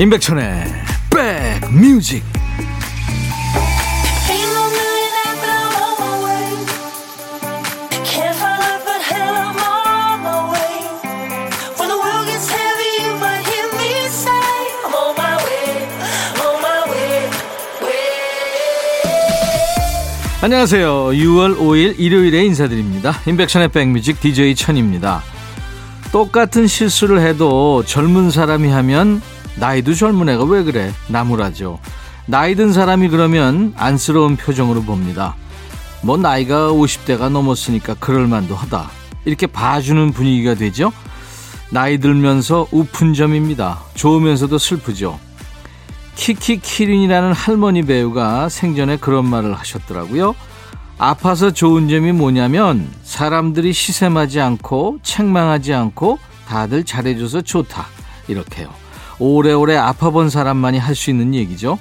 임백천의 백뮤직. 안녕하세요. 6월 5일 일요일에 인사드립니다. 임백천의 백뮤직 DJ 천입니다. 똑같은 실수를 해도 젊은 사람이 하면 나이도 젊은 애가 왜 그래? 나무라죠. 나이 든 사람이 그러면 안쓰러운 표정으로 봅니다. 뭐 나이가 50대가 넘었으니까 그럴만도 하다. 이렇게 봐주는 분위기가 되죠. 나이 들면서 우픈 점입니다. 좋으면서도 슬프죠. 키키 키린이라는 할머니 배우가 생전에 그런 말을 하셨더라고요. 아파서 좋은 점이 뭐냐면 사람들이 시샘하지 않고 책망하지 않고 다들 잘해줘서 좋다. 이렇게요. 오래오래 아파본 사람만이 할 수 있는 얘기죠.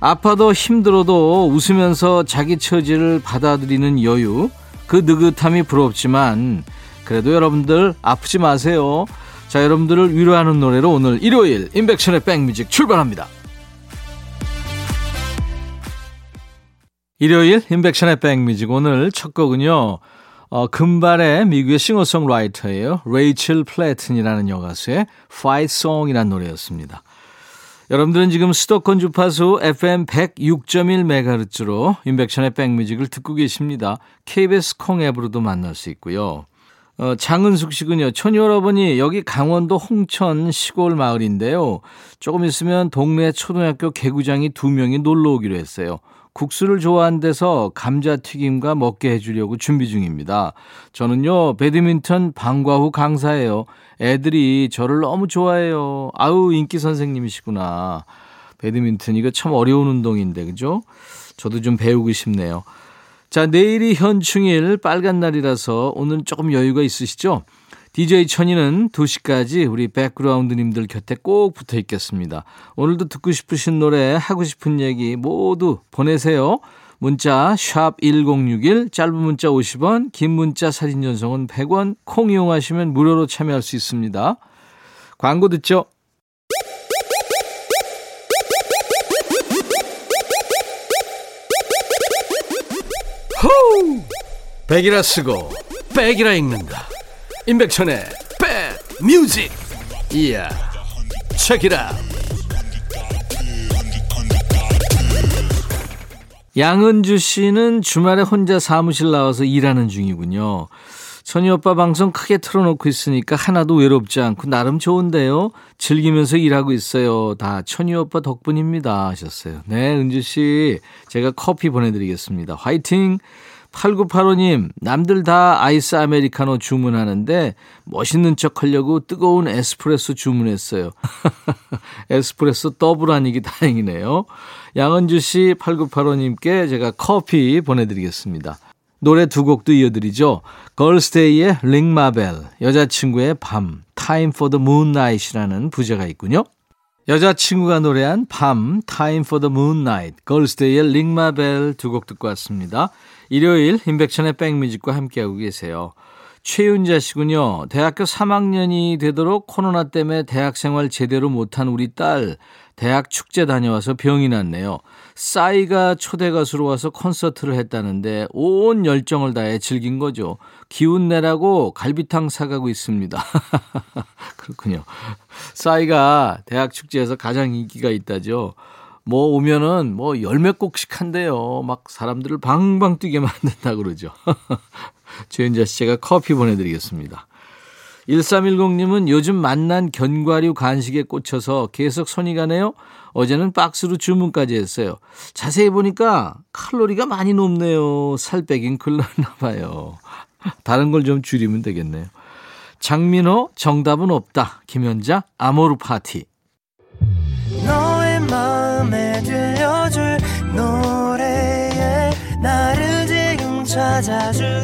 아파도 힘들어도 웃으면서 자기 처지를 받아들이는 여유, 그 느긋함이 부럽지만 그래도 여러분들 아프지 마세요. 자, 여러분들을 위로하는 노래로 오늘 일요일 인백션의 백뮤직 출발합니다. 일요일 인백션의 백뮤직 오늘 첫 곡은요. 어, 금발의 미국의 싱어송라이터예요. 레이첼 플래튼이라는 여가수의 Fight Song이라는 노래였습니다. 여러분들은 지금 수도권 주파수 FM 106.1MHz로 임백천의 백뮤직을 듣고 계십니다. KBS 콩 앱으로도 만날 수 있고요. 어, 장은숙 씨군요. 촌 여러분이 여기 강원도 홍천 시골 마을인데요. 조금 있으면 동네 초등학교 개구장이 두 명이 놀러 오기로 했어요. 국수를 좋아한 데서 감자튀김과 먹게 해주려고 준비 중입니다. 저는요, 배드민턴 방과 후 강사예요. 애들이 저를 너무 좋아해요. 아우, 인기 선생님이시구나. 배드민턴, 이거 참 어려운 운동인데, 그죠? 저도 좀 배우고 싶네요. 자, 내일이 현충일 빨간 날이라서 오늘 조금 여유가 있으시죠? DJ 천이는 2시까지 우리 백그라운드님들 곁에 꼭 붙어 있겠습니다. 오늘도 듣고 싶으신 노래, 하고 싶은 얘기 모두 보내세요. 문자 1061, 짧은 문자 50원, 긴 문자 사진 전송은 100원, 콩 이용하시면 무료로 참여할 수 있습니다. 광고 듣죠? 호우! 백이라 쓰고 백이라 읽는다. 임백천의 백뮤직 이야 책이라 양은주 씨는 주말에 혼자 사무실 나와서 일하는 중이군요. 천희 오빠 방송 크게 틀어놓고 있으니까 하나도 외롭지 않고 나름 좋은데요. 즐기면서 일하고 있어요. 다 천희 오빠 덕분입니다 하셨어요. 네, 은주 씨 제가 커피 보내드리겠습니다. 화이팅! 8985님, 남들 다 아이스 아메리카노 주문하는데 멋있는 척 하려고 뜨거운 에스프레소 주문했어요. 에스프레소 더블 아니기 다행이네요. 양은주 씨 8985님께 제가 커피 보내드리겠습니다. 노래 두 곡도 이어드리죠. 걸스데이의 링마벨, 여자친구의 밤, Time for the Moonlight이라는 부제가 있군요. 여자친구가 노래한 밤, Time for the Moonlight, 걸스데이의 링마벨 두 곡 듣고 왔습니다. 일요일 인백천의 백뮤직과 함께하고 계세요. 최윤자 씨군요. 대학교 3학년이 되도록 코로나 때문에 대학생활 제대로 못한 우리 딸 대학 축제 다녀와서 병이 났네요. 싸이가 초대 가수로 와서 콘서트를 했다는데 온 열정을 다해 즐긴 거죠. 기운 내라고 갈비탕 사가고 있습니다. 그렇군요. 싸이가 대학 축제에서 가장 인기가 있다죠. 뭐 오면은 뭐 열몇 곡씩 한대요. 막 사람들을 방방 뛰게 만든다 그러죠. 최은자 씨 제가 커피 보내드리겠습니다. 1310님은 요즘 만난 견과류 간식에 꽂혀서 계속 손이 가네요. 어제는 박스로 주문까지 했어요. 자세히 보니까 칼로리가 많이 높네요. 살 빼긴 글렀나 봐요. 다른 걸 좀 줄이면 되겠네요. 장민호 정답은 없다. 김현자 아모르 파티. 찾아주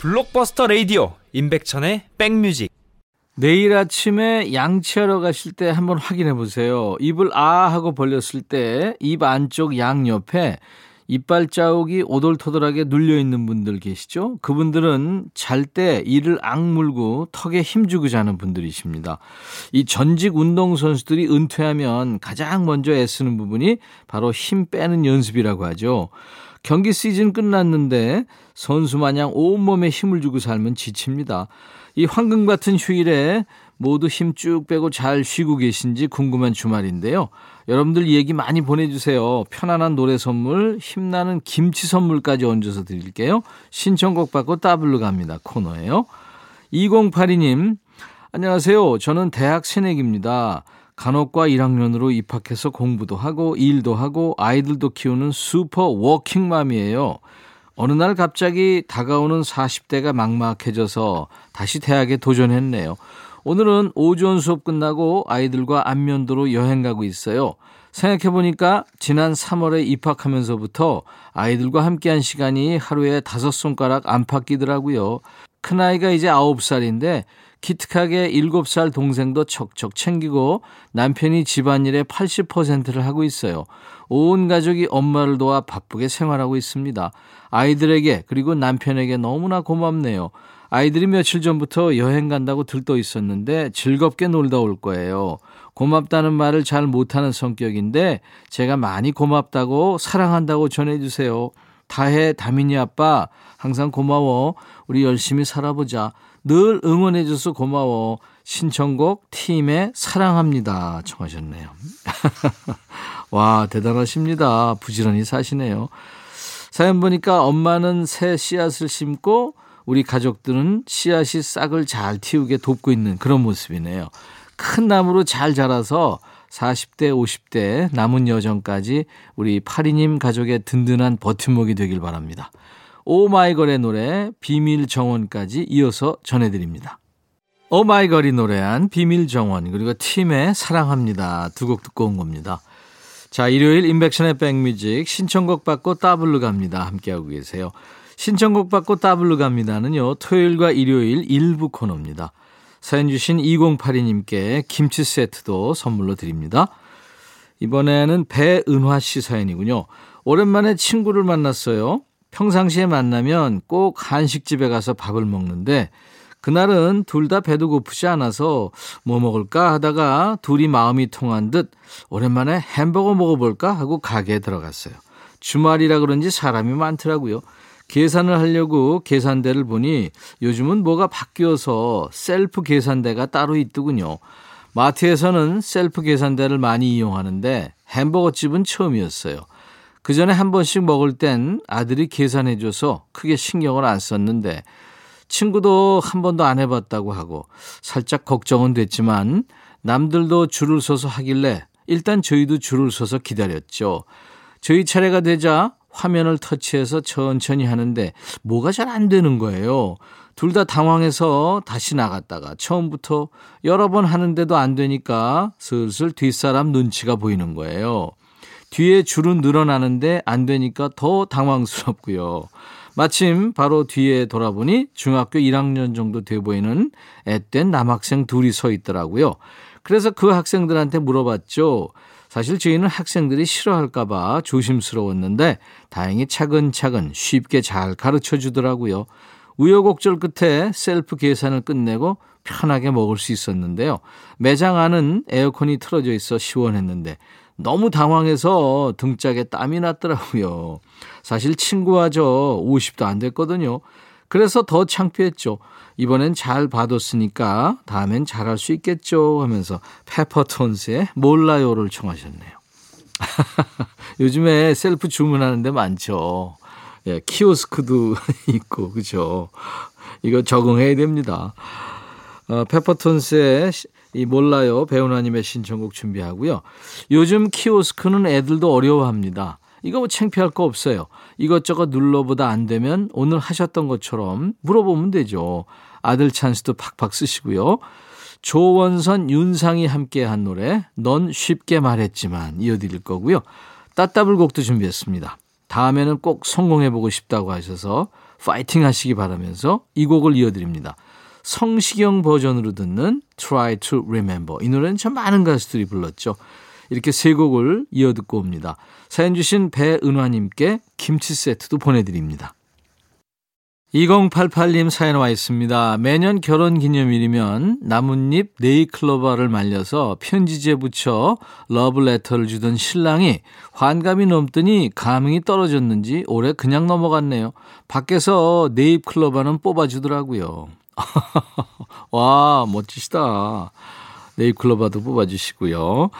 블록버스터 레이디오 임백천의 백뮤직 내일 아침에 양치하러 가실 때 한번 확인해 보세요. 입을 아 하고 벌렸을 때 입 안쪽 양 옆에 이빨 자국이 오돌토돌하게 눌려 있는 분들 계시죠? 그분들은 잘 때 이를 악물고 턱에 힘주고 자는 분들이십니다. 이 전직 운동선수들이 은퇴하면 가장 먼저 애쓰는 부분이 바로 힘 빼는 연습이라고 하죠. 경기 시즌 끝났는데 선수 마냥 온몸에 힘을 주고 살면 지칩니다. 이 황금 같은 휴일에 모두 힘 쭉 빼고 잘 쉬고 계신지 궁금한 주말인데요. 여러분들 얘기 많이 보내주세요. 편안한 노래 선물, 힘나는 김치 선물까지 얹어서 드릴게요. 신청곡 받고 따블로 갑니다. 코너예요. 2082님, 안녕하세요. 저는 대학 새내기입니다. 간호과 1학년으로 입학해서 공부도 하고 일도 하고 아이들도 키우는 슈퍼 워킹맘이에요. 어느 날 갑자기 다가오는 40대가 막막해져서 다시 대학에 도전했네요. 오늘은 오전 수업 끝나고 아이들과 안면도로 여행 가고 있어요. 생각해보니까 지난 3월에 입학하면서부터 아이들과 함께한 시간이 하루에 다섯 손가락 안팎 끼더라고요. 큰아이가 이제 9살인데 기특하게 7살 동생도 척척 챙기고 남편이 집안일의 80%를 하고 있어요. 온 가족이 엄마를 도와 바쁘게 생활하고 있습니다. 아이들에게 그리고 남편에게 너무나 고맙네요. 아이들이 며칠 전부터 여행 간다고 들떠 있었는데 즐겁게 놀다 올 거예요. 고맙다는 말을 잘 못하는 성격인데 제가 많이 고맙다고 사랑한다고 전해주세요. 다해 다민이 아빠 항상 고마워. 우리 열심히 살아보자. 늘 응원해줘서 고마워. 신청곡 팀의 사랑합니다. 청하셨네요. 와, 대단하십니다. 부지런히 사시네요. 사연 보니까 엄마는 새 씨앗을 심고 우리 가족들은 씨앗이 싹을 잘 틔우게 돕고 있는 그런 모습이네요. 큰 나무로 잘 자라서 40대, 50대 남은 여정까지 우리 파리님 가족의 든든한 버팀목이 되길 바랍니다. 오마이걸의 노래 비밀 정원까지 이어서 전해드립니다. 오마이걸이 노래한 비밀 정원 그리고 팀의 사랑합니다 두 곡 듣고 온 겁니다. 자 일요일 인백션의 백뮤직 신청곡 받고 따블로 갑니다 함께하고 계세요. 신청곡 받고 따블로 갑니다는요 토요일과 일요일 일부 코너입니다. 사연 주신 2082님께 김치 세트도 선물로 드립니다. 이번에는 배은화 씨 사연이군요. 오랜만에 친구를 만났어요. 평상시에 만나면 꼭 한식집에 가서 밥을 먹는데 그날은 둘 다 배도 고프지 않아서 뭐 먹을까 하다가 둘이 마음이 통한 듯 오랜만에 햄버거 먹어볼까 하고 가게에 들어갔어요. 주말이라 그런지 사람이 많더라고요. 계산을 하려고 계산대를 보니 요즘은 뭐가 바뀌어서 셀프 계산대가 따로 있더군요. 마트에서는 셀프 계산대를 많이 이용하는데 햄버거 집은 처음이었어요. 그 전에 한 번씩 먹을 땐 아들이 계산해줘서 크게 신경을 안 썼는데 친구도 한 번도 안 해봤다고 하고 살짝 걱정은 됐지만 남들도 줄을 서서 하길래 일단 저희도 줄을 서서 기다렸죠. 저희 차례가 되자 화면을 터치해서 천천히 하는데 뭐가 잘 안 되는 거예요. 둘 다 당황해서 다시 나갔다가 처음부터 여러 번 하는데도 안 되니까 슬슬 뒷사람 눈치가 보이는 거예요. 뒤에 줄은 늘어나는데 안 되니까 더 당황스럽고요. 마침 바로 뒤에 돌아보니 중학교 1학년 정도 돼 보이는 앳된 남학생 둘이 서 있더라고요. 그래서 그 학생들한테 물어봤죠. 사실 저희는 학생들이 싫어할까봐 조심스러웠는데 다행히 차근차근 쉽게 잘 가르쳐 주더라고요. 우여곡절 끝에 셀프 계산을 끝내고 편하게 먹을 수 있었는데요. 매장 안은 에어컨이 틀어져 있어 시원했는데 너무 당황해서 등짝에 땀이 났더라고요. 사실 친구와 저 50도 안 됐거든요. 그래서 더 창피했죠. 이번엔 잘 봐뒀으니까 다음엔 잘할 수 있겠죠 하면서 페퍼톤스의 몰라요를 청하셨네요. 요즘에 셀프 주문하는 데 많죠. 예, 키오스크도 있고 그죠. 이거 적응해야 됩니다. 어, 페퍼톤스의 이 몰라요 배우나님의 신청곡 준비하고요. 요즘 키오스크는 애들도 어려워합니다. 이거 뭐 창피할 거 없어요. 이것저것 눌러보다 안 되면 오늘 하셨던 것처럼 물어보면 되죠. 아들 찬스도 팍팍 쓰시고요. 조원선, 윤상이 함께한 노래 넌 쉽게 말했지만 이어드릴 거고요. 따따블 곡도 준비했습니다. 다음에는 꼭 성공해보고 싶다고 하셔서 파이팅 하시기 바라면서 이 곡을 이어드립니다. 성시경 버전으로 듣는 Try to Remember. 이 노래는 참 많은 가수들이 불렀죠. 이렇게 세 곡을 이어 듣고 옵니다. 사연 주신 배은화님께 김치 세트도 보내드립니다. 2088님 사연 와 있습니다. 매년 결혼 기념일이면 나뭇잎 네이클로바를 말려서 편지지에 붙여 러브레터를 주던 신랑이 환감이 넘더니 감흥이 떨어졌는지 올해 그냥 넘어갔네요. 밖에서 네잎클로바는 뽑아주더라고요. 와, 멋지시다. 네잎클로바도 뽑아주시고요.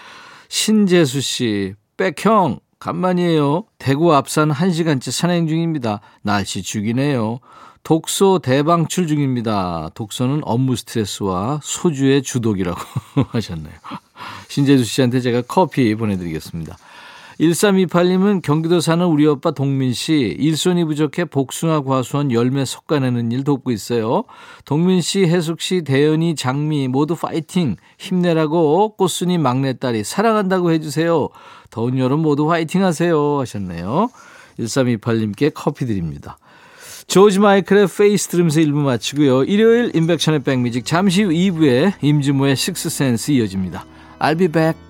신재수 씨, 백형, 간만이에요. 대구 앞산 1시간째 산행 중입니다. 날씨 죽이네요. 독소 대방출 중입니다. 독소는 업무 스트레스와 소주의 주독이라고 하셨네요. 신재수 씨한테 제가 커피 보내드리겠습니다. 1328님은 경기도 사는 우리 오빠 동민 씨 일손이 부족해 복숭아 과수원 열매 솎아내는 일 돕고 있어요. 동민 씨, 혜숙 씨, 대연이, 장미 모두 파이팅 힘내라고 꽃순이 막내딸이 사랑한다고 해주세요. 더운 여름 모두 화이팅 하세요 하셨네요. 1328님께 커피 드립니다. 조지 마이클의 Faith 들으면서 1부 마치고요. 일요일 임백천의 백뮤직 잠시 후 2부에 임진모의 식스센스 이어집니다. I'll be back.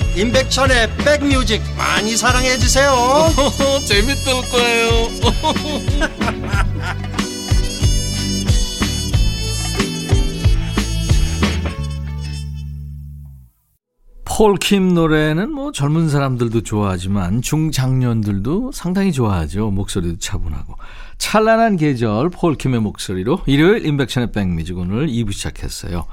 임백천의 백뮤직 많이 사랑해 주세요 재밌을 거예요 폴킴 노래는 뭐 젊은 사람들도 좋아하지만 중장년들도 상당히 좋아하죠. 목소리도 차분하고. 찬란한 계절 폴킴의 목소리로 일요일 인백션의 백뮤직 오늘 2부 시작했어요.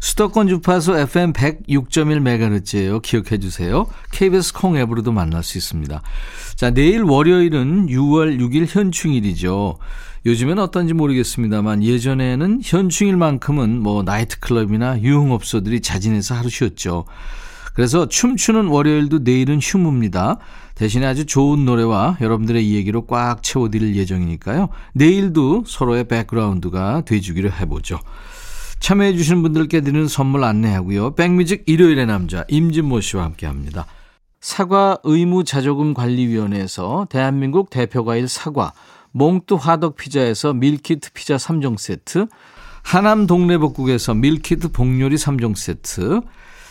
수도권 주파수 FM 106.1MHz예요. 기억해 주세요. KBS 콩 앱으로도 만날 수 있습니다. 자, 내일 월요일은 6월 6일 현충일이죠. 요즘엔 어떤지 모르겠습니다만 예전에는 현충일만큼은 뭐 나이트클럽이나 유흥업소들이 자진해서 하루 쉬었죠. 그래서 춤추는 월요일도 내일은 휴무입니다. 대신에 아주 좋은 노래와 여러분들의 이야기로 꽉 채워드릴 예정이니까요. 내일도 서로의 백그라운드가 돼주기로 해보죠. 참여해 주신 분들께 드리는 선물 안내하고요. 백뮤직 일요일의 남자 임진모 씨와 함께합니다. 사과 의무자조금 관리위원회에서 대한민국 대표과일 사과, 몽뚜 화덕 피자에서 밀키트 피자 3종 세트, 하남 동래복국에서 밀키트 복요리 3종 세트,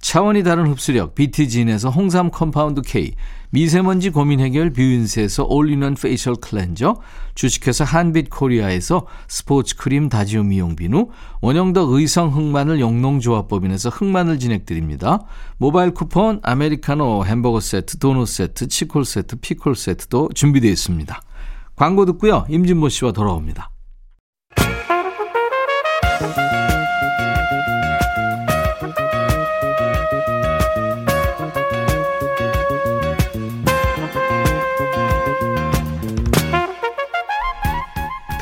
차원이 다른 흡수력 BT진에서 홍삼 compound K, 미세먼지 고민 해결 뷰인스에서 올리는 facial cleanser, 주식회사 한빛 코리아에서 스포츠 크림 다지오 미용 비누, 원형덕 의성 흑마늘 영농조합법인에서 흑마늘 진액 드립니다. 모바일 쿠폰, 아메리카노 햄버거 세트, 도넛 세트, 치콜 세트, 피콜 세트도 준비되어 있습니다. 광고 듣고요. 임진모 씨와 돌아옵니다.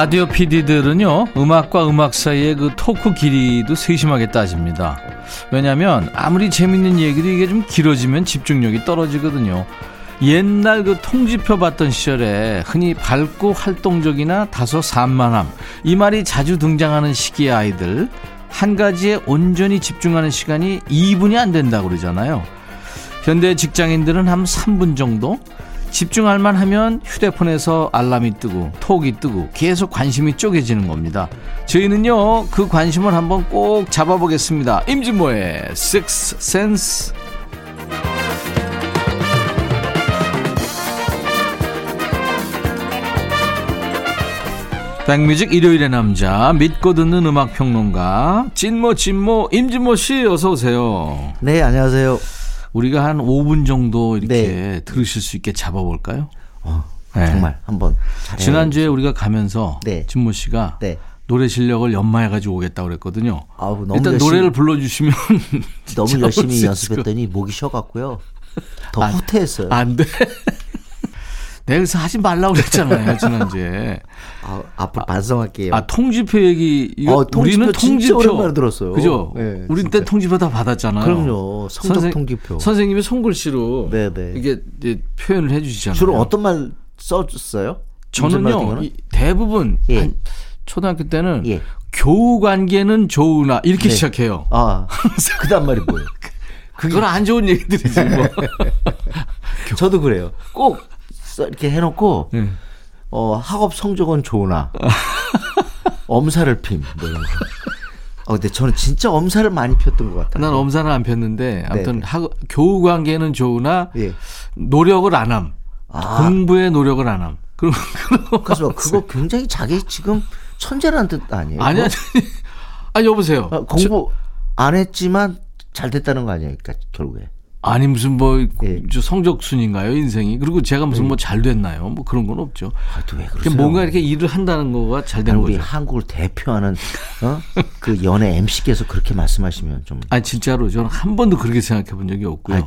라디오 PD들은요, 음악과 음악 사이의 그 토크 길이도 세심하게 따집니다. 왜냐면 아무리 재밌는 얘기도 이게 좀 길어지면 집중력이 떨어지거든요. 옛날 그 통지표 받던 시절에 흔히 밝고 활동적이나 다소 산만함, 이 말이 자주 등장하는 시기의 아이들, 한 가지에 온전히 집중하는 시간이 2분이 안 된다고 그러잖아요. 현대 직장인들은 한 3분 정도? 집중할 만 하면 휴대폰에서 알람이 뜨고 톡이 뜨고 계속 관심이 쪼개지는 겁니다. 저희는요, 그 관심을 한번 꼭 잡아보겠습니다. 임진모의 Six Sense. 백뮤직 일요일의 남자 믿고 듣는 음악 평론가 찐모 찐모 임진모 씨 어서 오세요. 네, 안녕하세요. 우리가 한 5분 정도 이렇게 네. 들으실 수 있게 잡아볼까요? 어, 네. 정말 한번. 지난주에 우리가 가면서 네. 진모 씨가 네. 노래 실력을 연마해 가지고 오겠다고 그랬거든요. 아우, 너무 일단 열심히- 노래를 불러주시면 너무 열심히 연습했더니 목이 쉬어갖고요. 더 후퇴했어요. 거- 안 돼. 내가 그래서 하지 말라고 그랬잖아요 지난주에. 아, 앞으로 반성할게요. 아 통지표 얘기 이거 어, 통지표 우리는 통지표 오랜만에 들었어요. 그죠? 네, 우리 때. 통지표 다 받았잖아요. 그럼요. 성적 선생- 통지표. 선생님이 손글씨로 네, 네. 이게 표현을 해주시잖아요. 주로 어떤 말 써줬어요? 저는요 대부분 예. 한 초등학교 때는 예. 교우 관계는 좋으나 이렇게 네. 시작해요. 아, 그 다음 말이 뭐예요? 그건 안 좋은 얘기들이지 뭐. 저도 그래요. 꼭 써- 이렇게 해놓고 예. 어, 학업 성적은 좋으나 엄살을 핌. 뭐 이런 거. 어, 근데 저는 진짜 엄살을 많이 폈던 것 같아요. 난 엄살은 안 폈는데 아무튼 네, 네. 학, 교우 관계는 좋으나 예. 노력을 안 함. 아. 공부에 노력을 안 함. 그럼 그래서 그거 굉장히 자기 지금 천재라는 뜻 아니에요? 아니 아니 아니 여보세요. 어, 공부 안 했지만 잘 됐다는 거 아니에요? 그러니까 결국에. 아니 무슨 뭐 예. 저 성적 순인가요 인생이 그리고 제가 무슨 뭐 잘 됐나요 뭐 그런 건 없죠 아, 또왜 그냥 그러세요? 뭔가 이렇게 일을 한다는 거가 잘 되는 우리 거죠 한국을 대표하는 어? 그 연예 MC께서 그렇게 말씀하시면 좀 아니 진짜로 저는 한 번도 그렇게 생각해 본 적이 없고요 아이.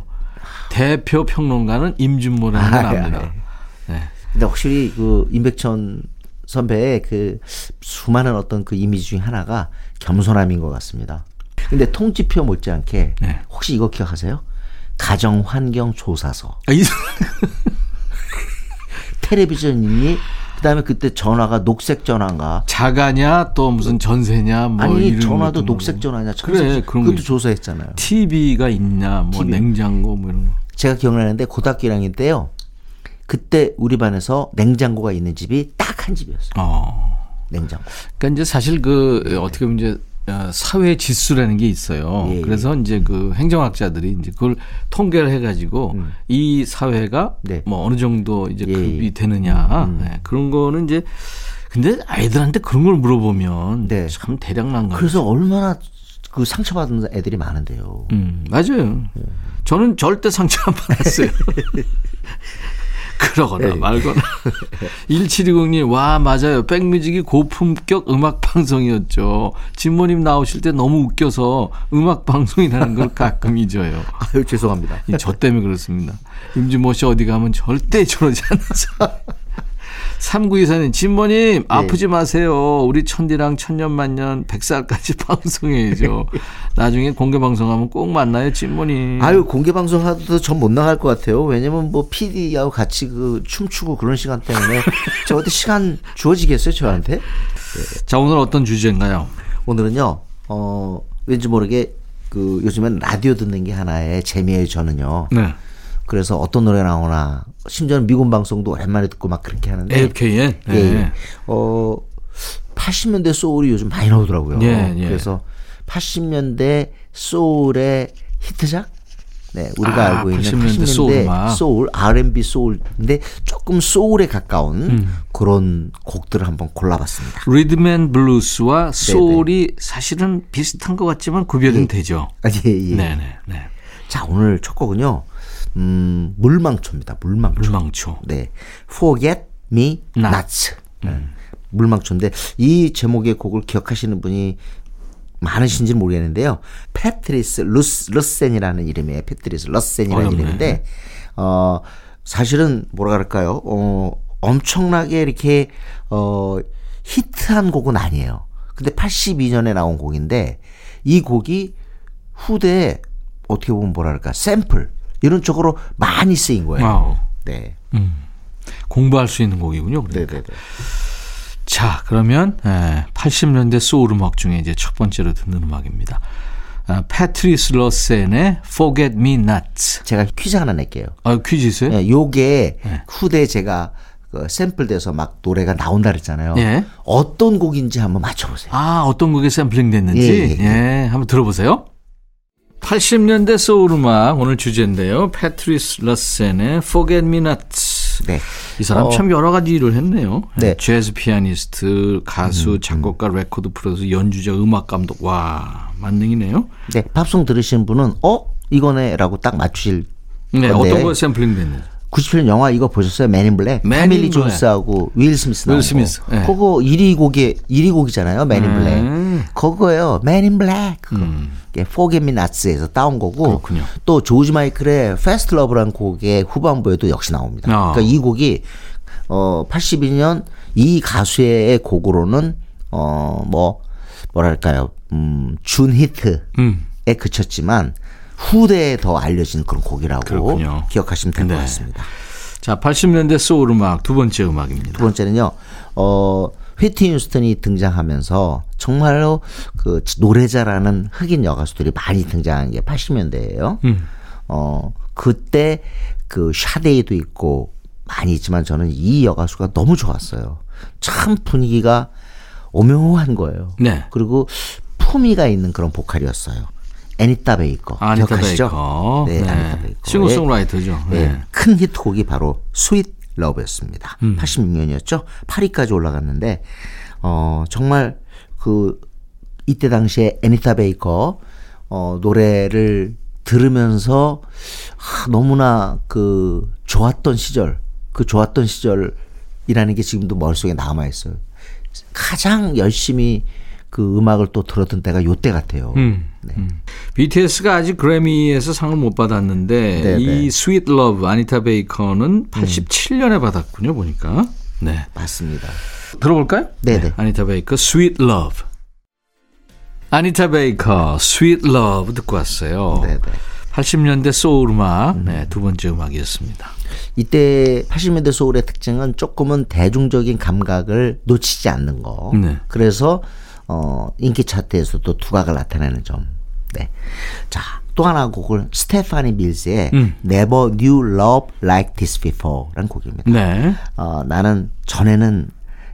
대표 평론가는 임준모라는 걸 아, 압니다 네. 근데 확실히 그 임백천 선배의 그 수많은 어떤 그 이미지 중에 하나가 겸손함인 것 같습니다. 근데 통지표 못지않게 네. 혹시 이거 기억하세요? 가정 환경 조사서 아, 이, 텔레비전이 그다음에 그때 전화가 녹색 전화인가 자가냐 또 무슨 전세냐 뭐 아니 전화도 녹색 모르고. 전화냐 그래, 청색 그런 그것도 거 조사했잖아요. TV가 있냐 뭐 TV. 냉장고 뭐 이런 거 제가 기억나는데 고등학교 1학년 때요. 그때 우리 반에서 냉장고가 있는 집이 딱 한 집이었어요. 어. 냉장고. 그러니까 이제 사실 그 어떻게 보면 이제 어, 사회 지수라는 게 있어요. 예, 예. 그래서 이제 그 행정학자들이 이제 그걸 통계를 해가지고 이 사회가 네. 뭐 어느 정도 이제 예, 급이 예. 되느냐 네, 그런 거는 이제 근데 아이들한테 그런 걸 물어보면 네. 참 대략난 거예요. 그래서 얼마나 그 상처받은 애들이 많은데요. 음, 맞아요. 저는 절대 상처 안 받았어요. 그러거나 네. 말거나. 1720님, 와, 맞아요. 백뮤직이 고품격 음악 방송이었죠. 진모님 나오실 때 너무 웃겨서 음악 방송이라는 걸 가끔 잊어요. 아유 죄송합니다. 이저 때문에 그렇습니다. 임진모 씨 어디 가면 절대 저러지 않아서. 3924님, 진모님, 아프지 마세요. 우리 천디랑 천년만년 100살까지 방송해야죠. 나중에 공개 방송하면 꼭 만나요, 진모님. 아유 공개 방송 하도 전 못 나갈 것 같아요. 왜냐면 뭐 PD하고 같이 그 춤추고 그런 시간 때문에 저한테 시간 주어지겠어요 저한테? 자, 오늘 어떤 주제인가요? 오늘은요. 어 왠지 모르게 그 요즘엔 라디오 듣는 게 하나의 재미예요 저는요. 네. 그래서 어떤 노래 나오나 심지어는 미군 방송도 오랜만에 듣고 막 그렇게 하는데 AFKN. 예, 예. 어 80년대 소울이 요즘 많이 나오더라고요. 예, 예. 그래서 80년대 소울의 히트작 네, 우리가 아, 알고 있는 80년대 80년대 소울. 소울, R&B 소울인데 조금 소울에 가까운 음. 그런 곡들을 한번 골라봤습니다. 리듬 앤 블루스와 소울이 사실은 비슷한 것 같지만 구별은 되죠. 아, 예, 예. 네네. 네. 자, 오늘 첫 곡은요. 음, 물망초입니다. 물망초. 물망초. 네. Forget Me Not. 네. 물망초인데 이 제목의 곡을 기억하시는 분이 많으신지 모르겠는데요. 패트리스 루스, 러센이라는 이름이에요. 패트리스 러센이라는 어렵네. 이름인데 어 사실은 뭐라 그럴까요? 어 엄청나게 이렇게 어 히트한 곡은 아니에요. 근데 82년에 나온 곡인데 이 곡이 후대에 어떻게 보면 뭐랄까 샘플 이런 쪽으로 많이 쓰인 거예요. 와우. 네. 공부할 수 있는 곡이군요. 그러니까. 네네네. 자, 그러면 예, 80년대 소울 음악 중에 이제 첫 번째로 듣는 음악입니다. 아, 패트리스 러센의 Forget Me Not. 제가 퀴즈 하나 낼게요. 아, 퀴즈 있어요? 예, 요게 네. 후대 제가 그 샘플돼서 막 노래가 나온다 그랬잖아요. 예. 어떤 곡인지 한번 맞춰보세요. 아, 어떤 곡에 샘플링 됐는지. 예, 예, 예, 한번 들어보세요. 80년대 소울 음악 오늘 주제인데요. 패트리스 러센의 Forget Me Not. 네. 이 사람 어. 참 여러 가지 일을 했네요. 네. 음, 예, 재즈 피아니스트, 가수, 작곡가, 레코드 프로듀서, 연주자, 음악 감독. 와, 만능이네요. 네, 팝송 들으신 분은 어 이거네라고 딱 맞추실 네, 건데 어떤 거에 샘플링 됐는지. 97년 영화 이거 보셨어요? Men in Black. Men 토미 리 in Black. 존스하고 윌 스미스 나온 윌 스미스, 거. 예. 그거 1위 곡이 1위 곡이잖아요. Men in Black. 음. 그거예요. Men in Black. 그거. Forget Me Not에서 따온 거고 그렇군요. 또 조지 마이클의 Fast Love라는 곡의 후반부에도 역시 나옵니다. 아. 그러니까 이 곡이 어 82년 이 가수의 곡으로는 어 뭐 뭐랄까요? 음 준 히트에 음. 그쳤지만 후대에 더 알려진 그런 곡이라고 그렇군요. 기억하시면 될것 네. 같습니다. 자, 80년대 소울 음악 두 번째 음악입니다. 두 번째는요, 어, 휘트니 휴스턴이 등장하면서 정말로 그 노래자라는 흑인 여가수들이 많이 등장한 게 80년대예요. 음. 어, 그때 그 샤데이도 있고 많이 있지만 저는 이 여가수가 너무 좋았어요. 참 분위기가 오묘한 거예요. 네. 그리고 품위가 있는 그런 보컬이었어요. 애니타 베이커. 아니타 기억하시죠? 베이커. 네, 아니타 베이커. 싱어송라이터죠. 네. 네. 큰 히트곡이 바로 Sweet Love였습니다. 86년이었죠. 8위까지 올라갔는데 어 정말 그 이때 당시에 애니타 베이커 어 노래를 들으면서 아, 너무나 그 좋았던 시절, 그 좋았던 시절이라는 게 지금도 머릿속에 남아 있어요. 가장 열심히 그 음악을 또 들었던 때가 요때 같아요. 음. 음. BTS가 아직 그래미에서 상을 못 받았는데 네, 이 네. Sweet Love 아니타 베이커는 87년에 받았군요, 보니까. 네. 맞습니다. 들어볼까요? 네, 네. 아니타 베이커 Sweet Love. 아니타 베이커 Sweet Love 듣고 왔어요. 네, 네. 80년대 소울 음악 네, 두 번째 음악이었습니다. 이때 80년대 소울의 특징은 조금은 대중적인 감각을 놓치지 않는 거. 네. 그래서 어 인기 차트에서도 두각을 나타내는 점. 네. 자, 또 하나 곡을 스테파니 밀스의 음. Never Knew Love Like This Before라는 곡입니다. 네. 어, 나는 전에는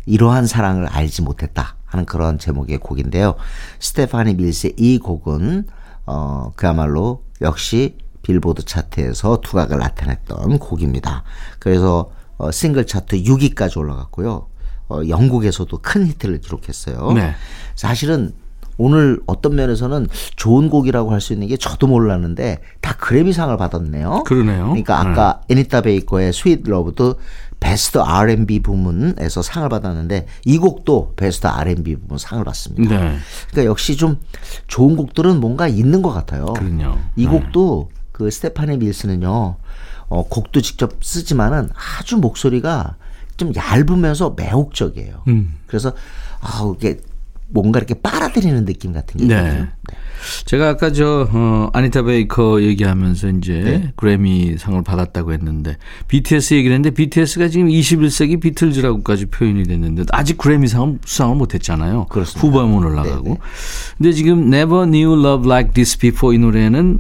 이러한 사랑을 알지 못했다 하는 그런 제목의 곡인데요. 스테파니 밀스의 이 곡은 어, 그야말로 역시 빌보드 차트에서 두각을 나타냈던 곡입니다. 그래서 어, 싱글 차트 6위까지 올라갔고요. 어, 영국에서도 큰 히트를 기록했어요. 네. 사실은 오늘 어떤 면에서는 좋은 곡이라고 할 수 있는 게 저도 몰랐는데 다 그래미상을 받았네요. 그러네요. 그러니까 아까 애니타 베이커의 Sweet Love도 베스트 R&B 부문에서 상을 받았는데 이 곡도 베스트 R&B 부문 상을 받습니다. 네. 그러니까 역시 좀 좋은 곡들은 뭔가 있는 것 같아요. 그럼요. 이 곡도 그 스테파니 밀스는요, 어, 곡도 직접 쓰지만은 아주 목소리가 좀 얇으면서 매혹적이에요. 음. 그래서 아 이게 뭔가 이렇게 빨아들이는 느낌 같은 게 네. 있거든요. 제가 아까 저 어, 아니타 베이커 얘기하면서 이제 네. 그래미 상을 받았다고 했는데 BTS 얘기를 했는데 BTS가 지금 21세기 비틀즈라고까지 표현이 됐는데 아직 그래미 상을 수상을 못했잖아요. 후반은 올라가고. 네, 네. 근데 지금 Never Knew Love Like This Before 이 노래는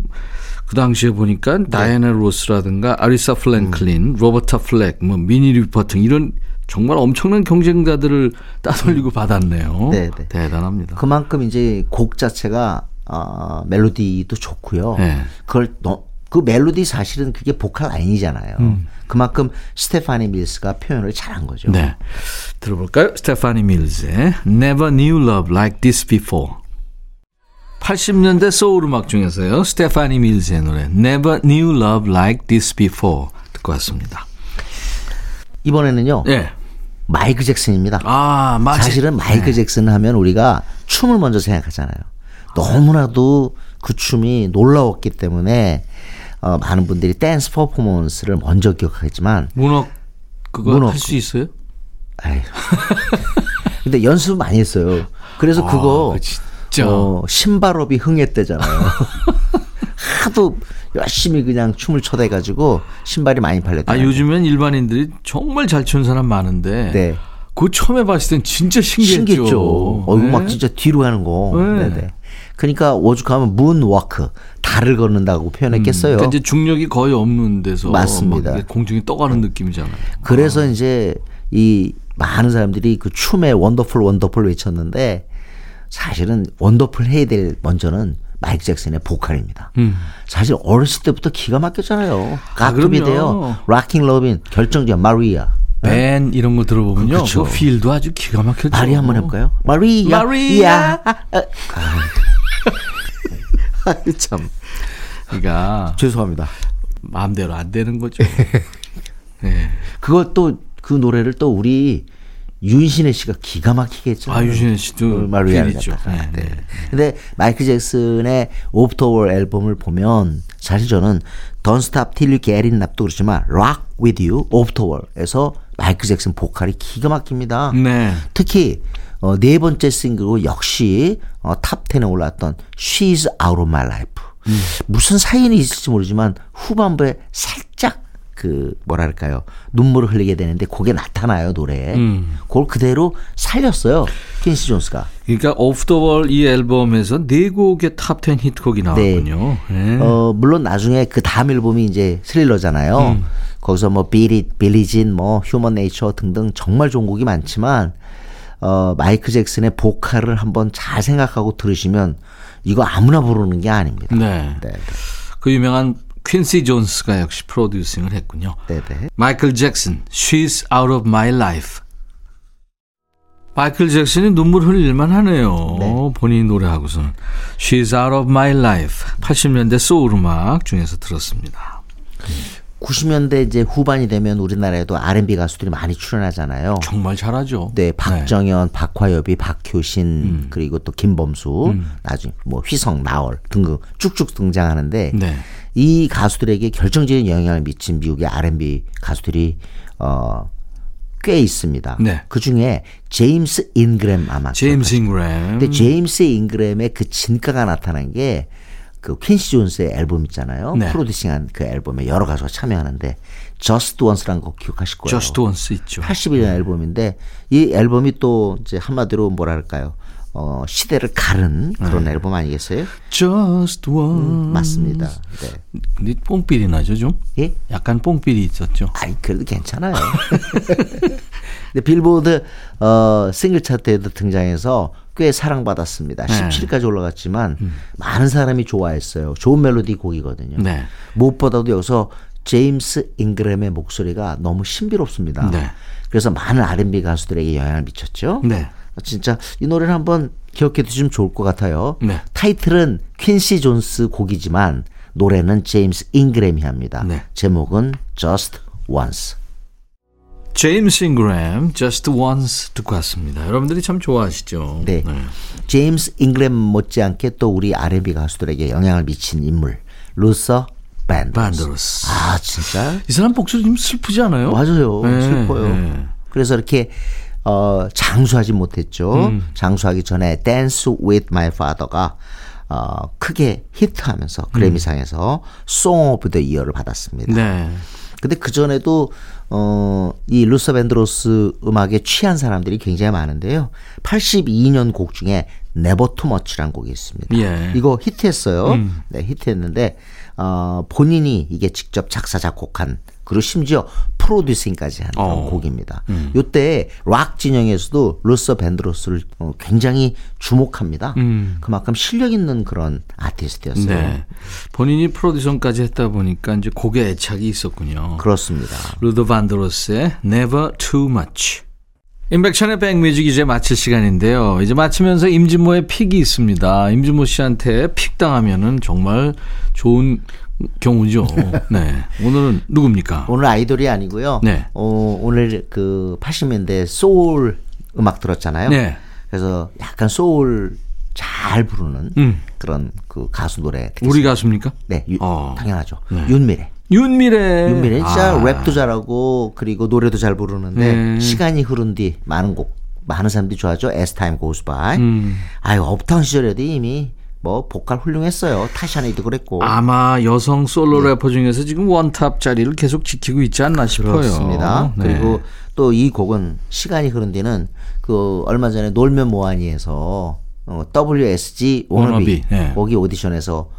그 당시에 보니까 네. 다이애나 로스라든가 아레사 프랭클린, 음. 로버타 플랙, 뭐 미니 리퍼튼 이런 정말 엄청난 경쟁자들을 따돌리고 받았네요. 네, 네. 대단합니다. 그만큼 이제 곡 자체가 어, 멜로디도 좋고요. 네. 그걸 너, 그 멜로디 사실은 그게 보컬 라인이잖아요. 그만큼 스테파니 밀스가 표현을 잘한 거죠. 네. 들어볼까요? 스테파니 밀즈의 Never Knew Love Like This Before. 80년대 소울 음악 중에서요. 스테파니 밀즈의 노래 Never Knew Love Like This Before 듣고 왔습니다. 이번에는요. 예. 마이클 잭슨입니다. 아, 맞아. 사실은 마이클 잭슨 하면 우리가 춤을 먼저 생각하잖아요. 너무나도 그 춤이 놀라웠기 때문에 어, 많은 분들이 댄스 퍼포먼스를 먼저 기억하겠지만 문어 그거 할 수 있어요? 아이, 근데 연습 많이 했어요. 그래서 아, 그거 진짜. 어, 신발업이 흥했대잖아요. 하도 열심히 그냥 춤을 춰대가지고 신발이 많이 팔렸다. 아 요즘엔 일반인들이 정말 잘 추는 사람 많은데 네. 그거 처음에 봤을 땐 진짜 신기했죠. 신기했죠. 어, 이거 막 네. 진짜 뒤로 가는 거. 네. 네. 네 그러니까 오죽하면 문워크 달을 걷는다고 표현했겠어요. 그러니까 이제 중력이 거의 없는 데서 맞습니다. 막 공중에 떠가는 느낌이잖아요. 그래서 이제 이 많은 사람들이 그 춤에 wonderful wonderful 외쳤는데 사실은 wonderful 해야 될 먼저는 마이크 잭슨의 보컬입니다. 음. 사실 어렸을 때부터 기가 막혔잖아요. 아, 가투비데요. 그럼요. Rockin' Robin 결정적 Maria. Ben 이런 거 들어보면요. 그쵸. 그 필도 아주 기가 막혀죠. 마리 한번 해볼까요? Maria. Maria. 야. 아, 아. 참 그러니까 죄송합니다. 마음대로 안 되는 거죠. 네. 그것도 그 노래를 또 우리 윤신혜 씨가 기가 막히게 했잖아요. 아 유진혜 씨도 그 팬이죠. 갖다가. 네, 네. 네. 근데 마이클 잭슨의 Off the Wall 앨범을 보면 사실 저는 Don't Stop Till You Get Enough도 그렇지만 Rock With You, Off the Wall에서 마이클 잭슨 보컬이 기가 막힙니다. 네. 특히 어, 네 번째 싱글로 역시 어, top 10에 올랐던 She's Out of My Life. 음. 무슨 사연이 있을지 모르지만 후반부에 살짝 그 뭐랄까요 눈물을 흘리게 되는데 그게 나타나요 노래에. 음. 그걸 그대로 살렸어요 퀸시 존스가. 그러니까 Off the Wall 이 앨범에서 네 곡의 top10 히트곡이 나왔군요. 네. 어 물론 나중에 그 다음 앨범이 이제 Thriller잖아요. 음. 거기서 뭐 Beat It Billie Jean 뭐 Human Nature 등등 정말 좋은 곡이 많지만 어 마이크 잭슨의 보컬을 한번 잘 생각하고 들으시면 이거 아무나 부르는 게 아닙니다. 네. 네, 그 유명한 퀸시 존스가 역시 프로듀싱을 했군요. 네, 네. 마이클 잭슨, She's Out of My Life. 마이클 잭슨이 눈물 흘릴만 하네요. 네. 본인 노래하고서는. She's Out of My Life. 80년대 소울 음악 중에서 들었습니다. 90년대 이제 후반이 되면 우리나라에도 R&B 가수들이 많이 출연하잖아요. 정말 잘하죠. 네, 박정현, 박화요비, 박효신, 음. 그리고 또 김범수, 나중에 뭐 휘성, 나얼 등등 쭉쭉 등장하는데 네. 이 가수들에게 결정적인 영향을 미친 미국의 R&B 가수들이 어, 꽤 있습니다. 네. 그 중에 제임스 인그램 아마 제임스 잉그램. 근데 제임스 인그램의 그 진가가 나타난 게 그 퀸시 존스의 앨범 있잖아요. 네. 프로듀싱한 그 앨범에 여러 가수가 참여하는데 Just Once라는 곡 기억하실 거예요. Just Once 있죠. 81년 앨범인데 이 앨범이 또 이제 한마디로 뭐랄까요? 어, 시대를 가른 그런 네. 앨범 아니겠어요? Just Once. 맞습니다. 네. 근데 뽕삐리 나죠 좀? 예? 약간 뽕삐리 있었죠. 아이 그래도 괜찮아요. 근데 빌보드 어, 싱글 차트에도 등장해서 꽤 사랑받았습니다. 네. 17까지 올라갔지만 많은 사람이 좋아했어요. 좋은 멜로디 곡이거든요. 네. 무엇보다도 여기서 제임스 잉그램의 목소리가 너무 신비롭습니다. 네. 그래서 많은 R&B 가수들에게 영향을 미쳤죠. 네. 진짜 이 노래를 한번 기억해 두시면 좋을 것 같아요. 네. 타이틀은 퀸시 존스 곡이지만 노래는 제임스 잉그램이 합니다. 네. 제목은 Just Once. 제임스 잉그램, Just Once 듣고 왔습니다. 여러분들이 참 좋아하시죠? 네. 제임스 잉그램 못지않게 또 우리 R&B 가수들에게 영향을 미친 인물 루서 밴더스. 반드로스. 아 진짜 이 사람 목소리 좀 슬프지 않아요? 맞아요. 네, 슬퍼요. 네. 그래서 이렇게 어, 장수하지 못했죠. 음. 장수하기 전에 Dance with My Father가 어, 크게 히트하면서 그래미상에서 Song of the Year를 받았습니다. 음. 네. 근데 그 전에도 어, 이 루서 밴드로스 음악에 취한 사람들이 굉장히 많은데요. 82년 곡 중에 Never Too Much라는 곡이 있습니다. 예. 이거 히트했어요. 음. 네, 히트했는데 어, 본인이 이게 직접 작사 작곡한 그리고 심지어 프로듀싱까지 한 어. 곡입니다. 음. 요때 락 진영에서도 루서 밴드로스를 어, 굉장히 주목합니다. 음. 그만큼 실력 있는 그런 아티스트였어요. 네. 본인이 프로듀서까지 했다 보니까 이제 곡에 애착이 있었군요. 그렇습니다. 루서 밴드로스의 Never Too Much. 임백천의 백뮤직 이제 마칠 시간인데요. 이제 마치면서 임진모의 pick이 있습니다. 임진모 씨한테 pick 당하면은 정말 좋은 경우죠. 네. 오늘은 누굽니까? 오늘 아이돌이 아니고요. 네. 어, 오늘 그 80년대 소울 음악 들었잖아요. 네. 그래서 약간 소울 잘 부르는 음. 그런 그 가수 노래. 듣겠습니다. 우리 가수입니까? 네, 유- 어. 당연하죠. 네. 윤미래. 윤미래. 윤미래 진짜 아. 랩도 잘하고 그리고 노래도 잘 부르는데 네. 시간이 흐른 뒤 많은 곡 많은 사람들이 좋아하죠. As Time Goes By. 음. 아유 업타운 시절에도 이미 뭐 보컬 훌륭했어요. 타샤니도 그랬고. 아마 여성 솔로 네. 래퍼 중에서 지금 원탑 자리를 계속 지키고 있지 않나 싶어요. 그렇습니다. 네. 그리고 또 이 곡은 시간이 흐른 뒤는 그 얼마 전에 놀면 뭐하니에서 어, WSG 워너비 네. 거기 오디션에서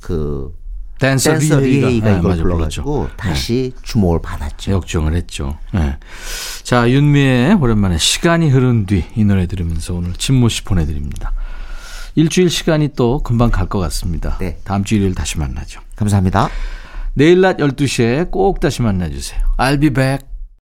그 댄서, 댄서 리헤이가 네, 이걸 맞아, 불러가지고 불렀죠. 다시 주목을 받았죠. 역주행을 했죠. 네. 자, 윤미의 오랜만에 시간이 흐른 뒤 이 노래 들으면서 오늘 진모 씨 보내드립니다. 일주일 시간이 또 금방 갈 것 같습니다. 네. 다음 주 일요일 다시 만나죠. 감사합니다. 내일 낮 12시에 꼭 다시 만나주세요. I'll be back.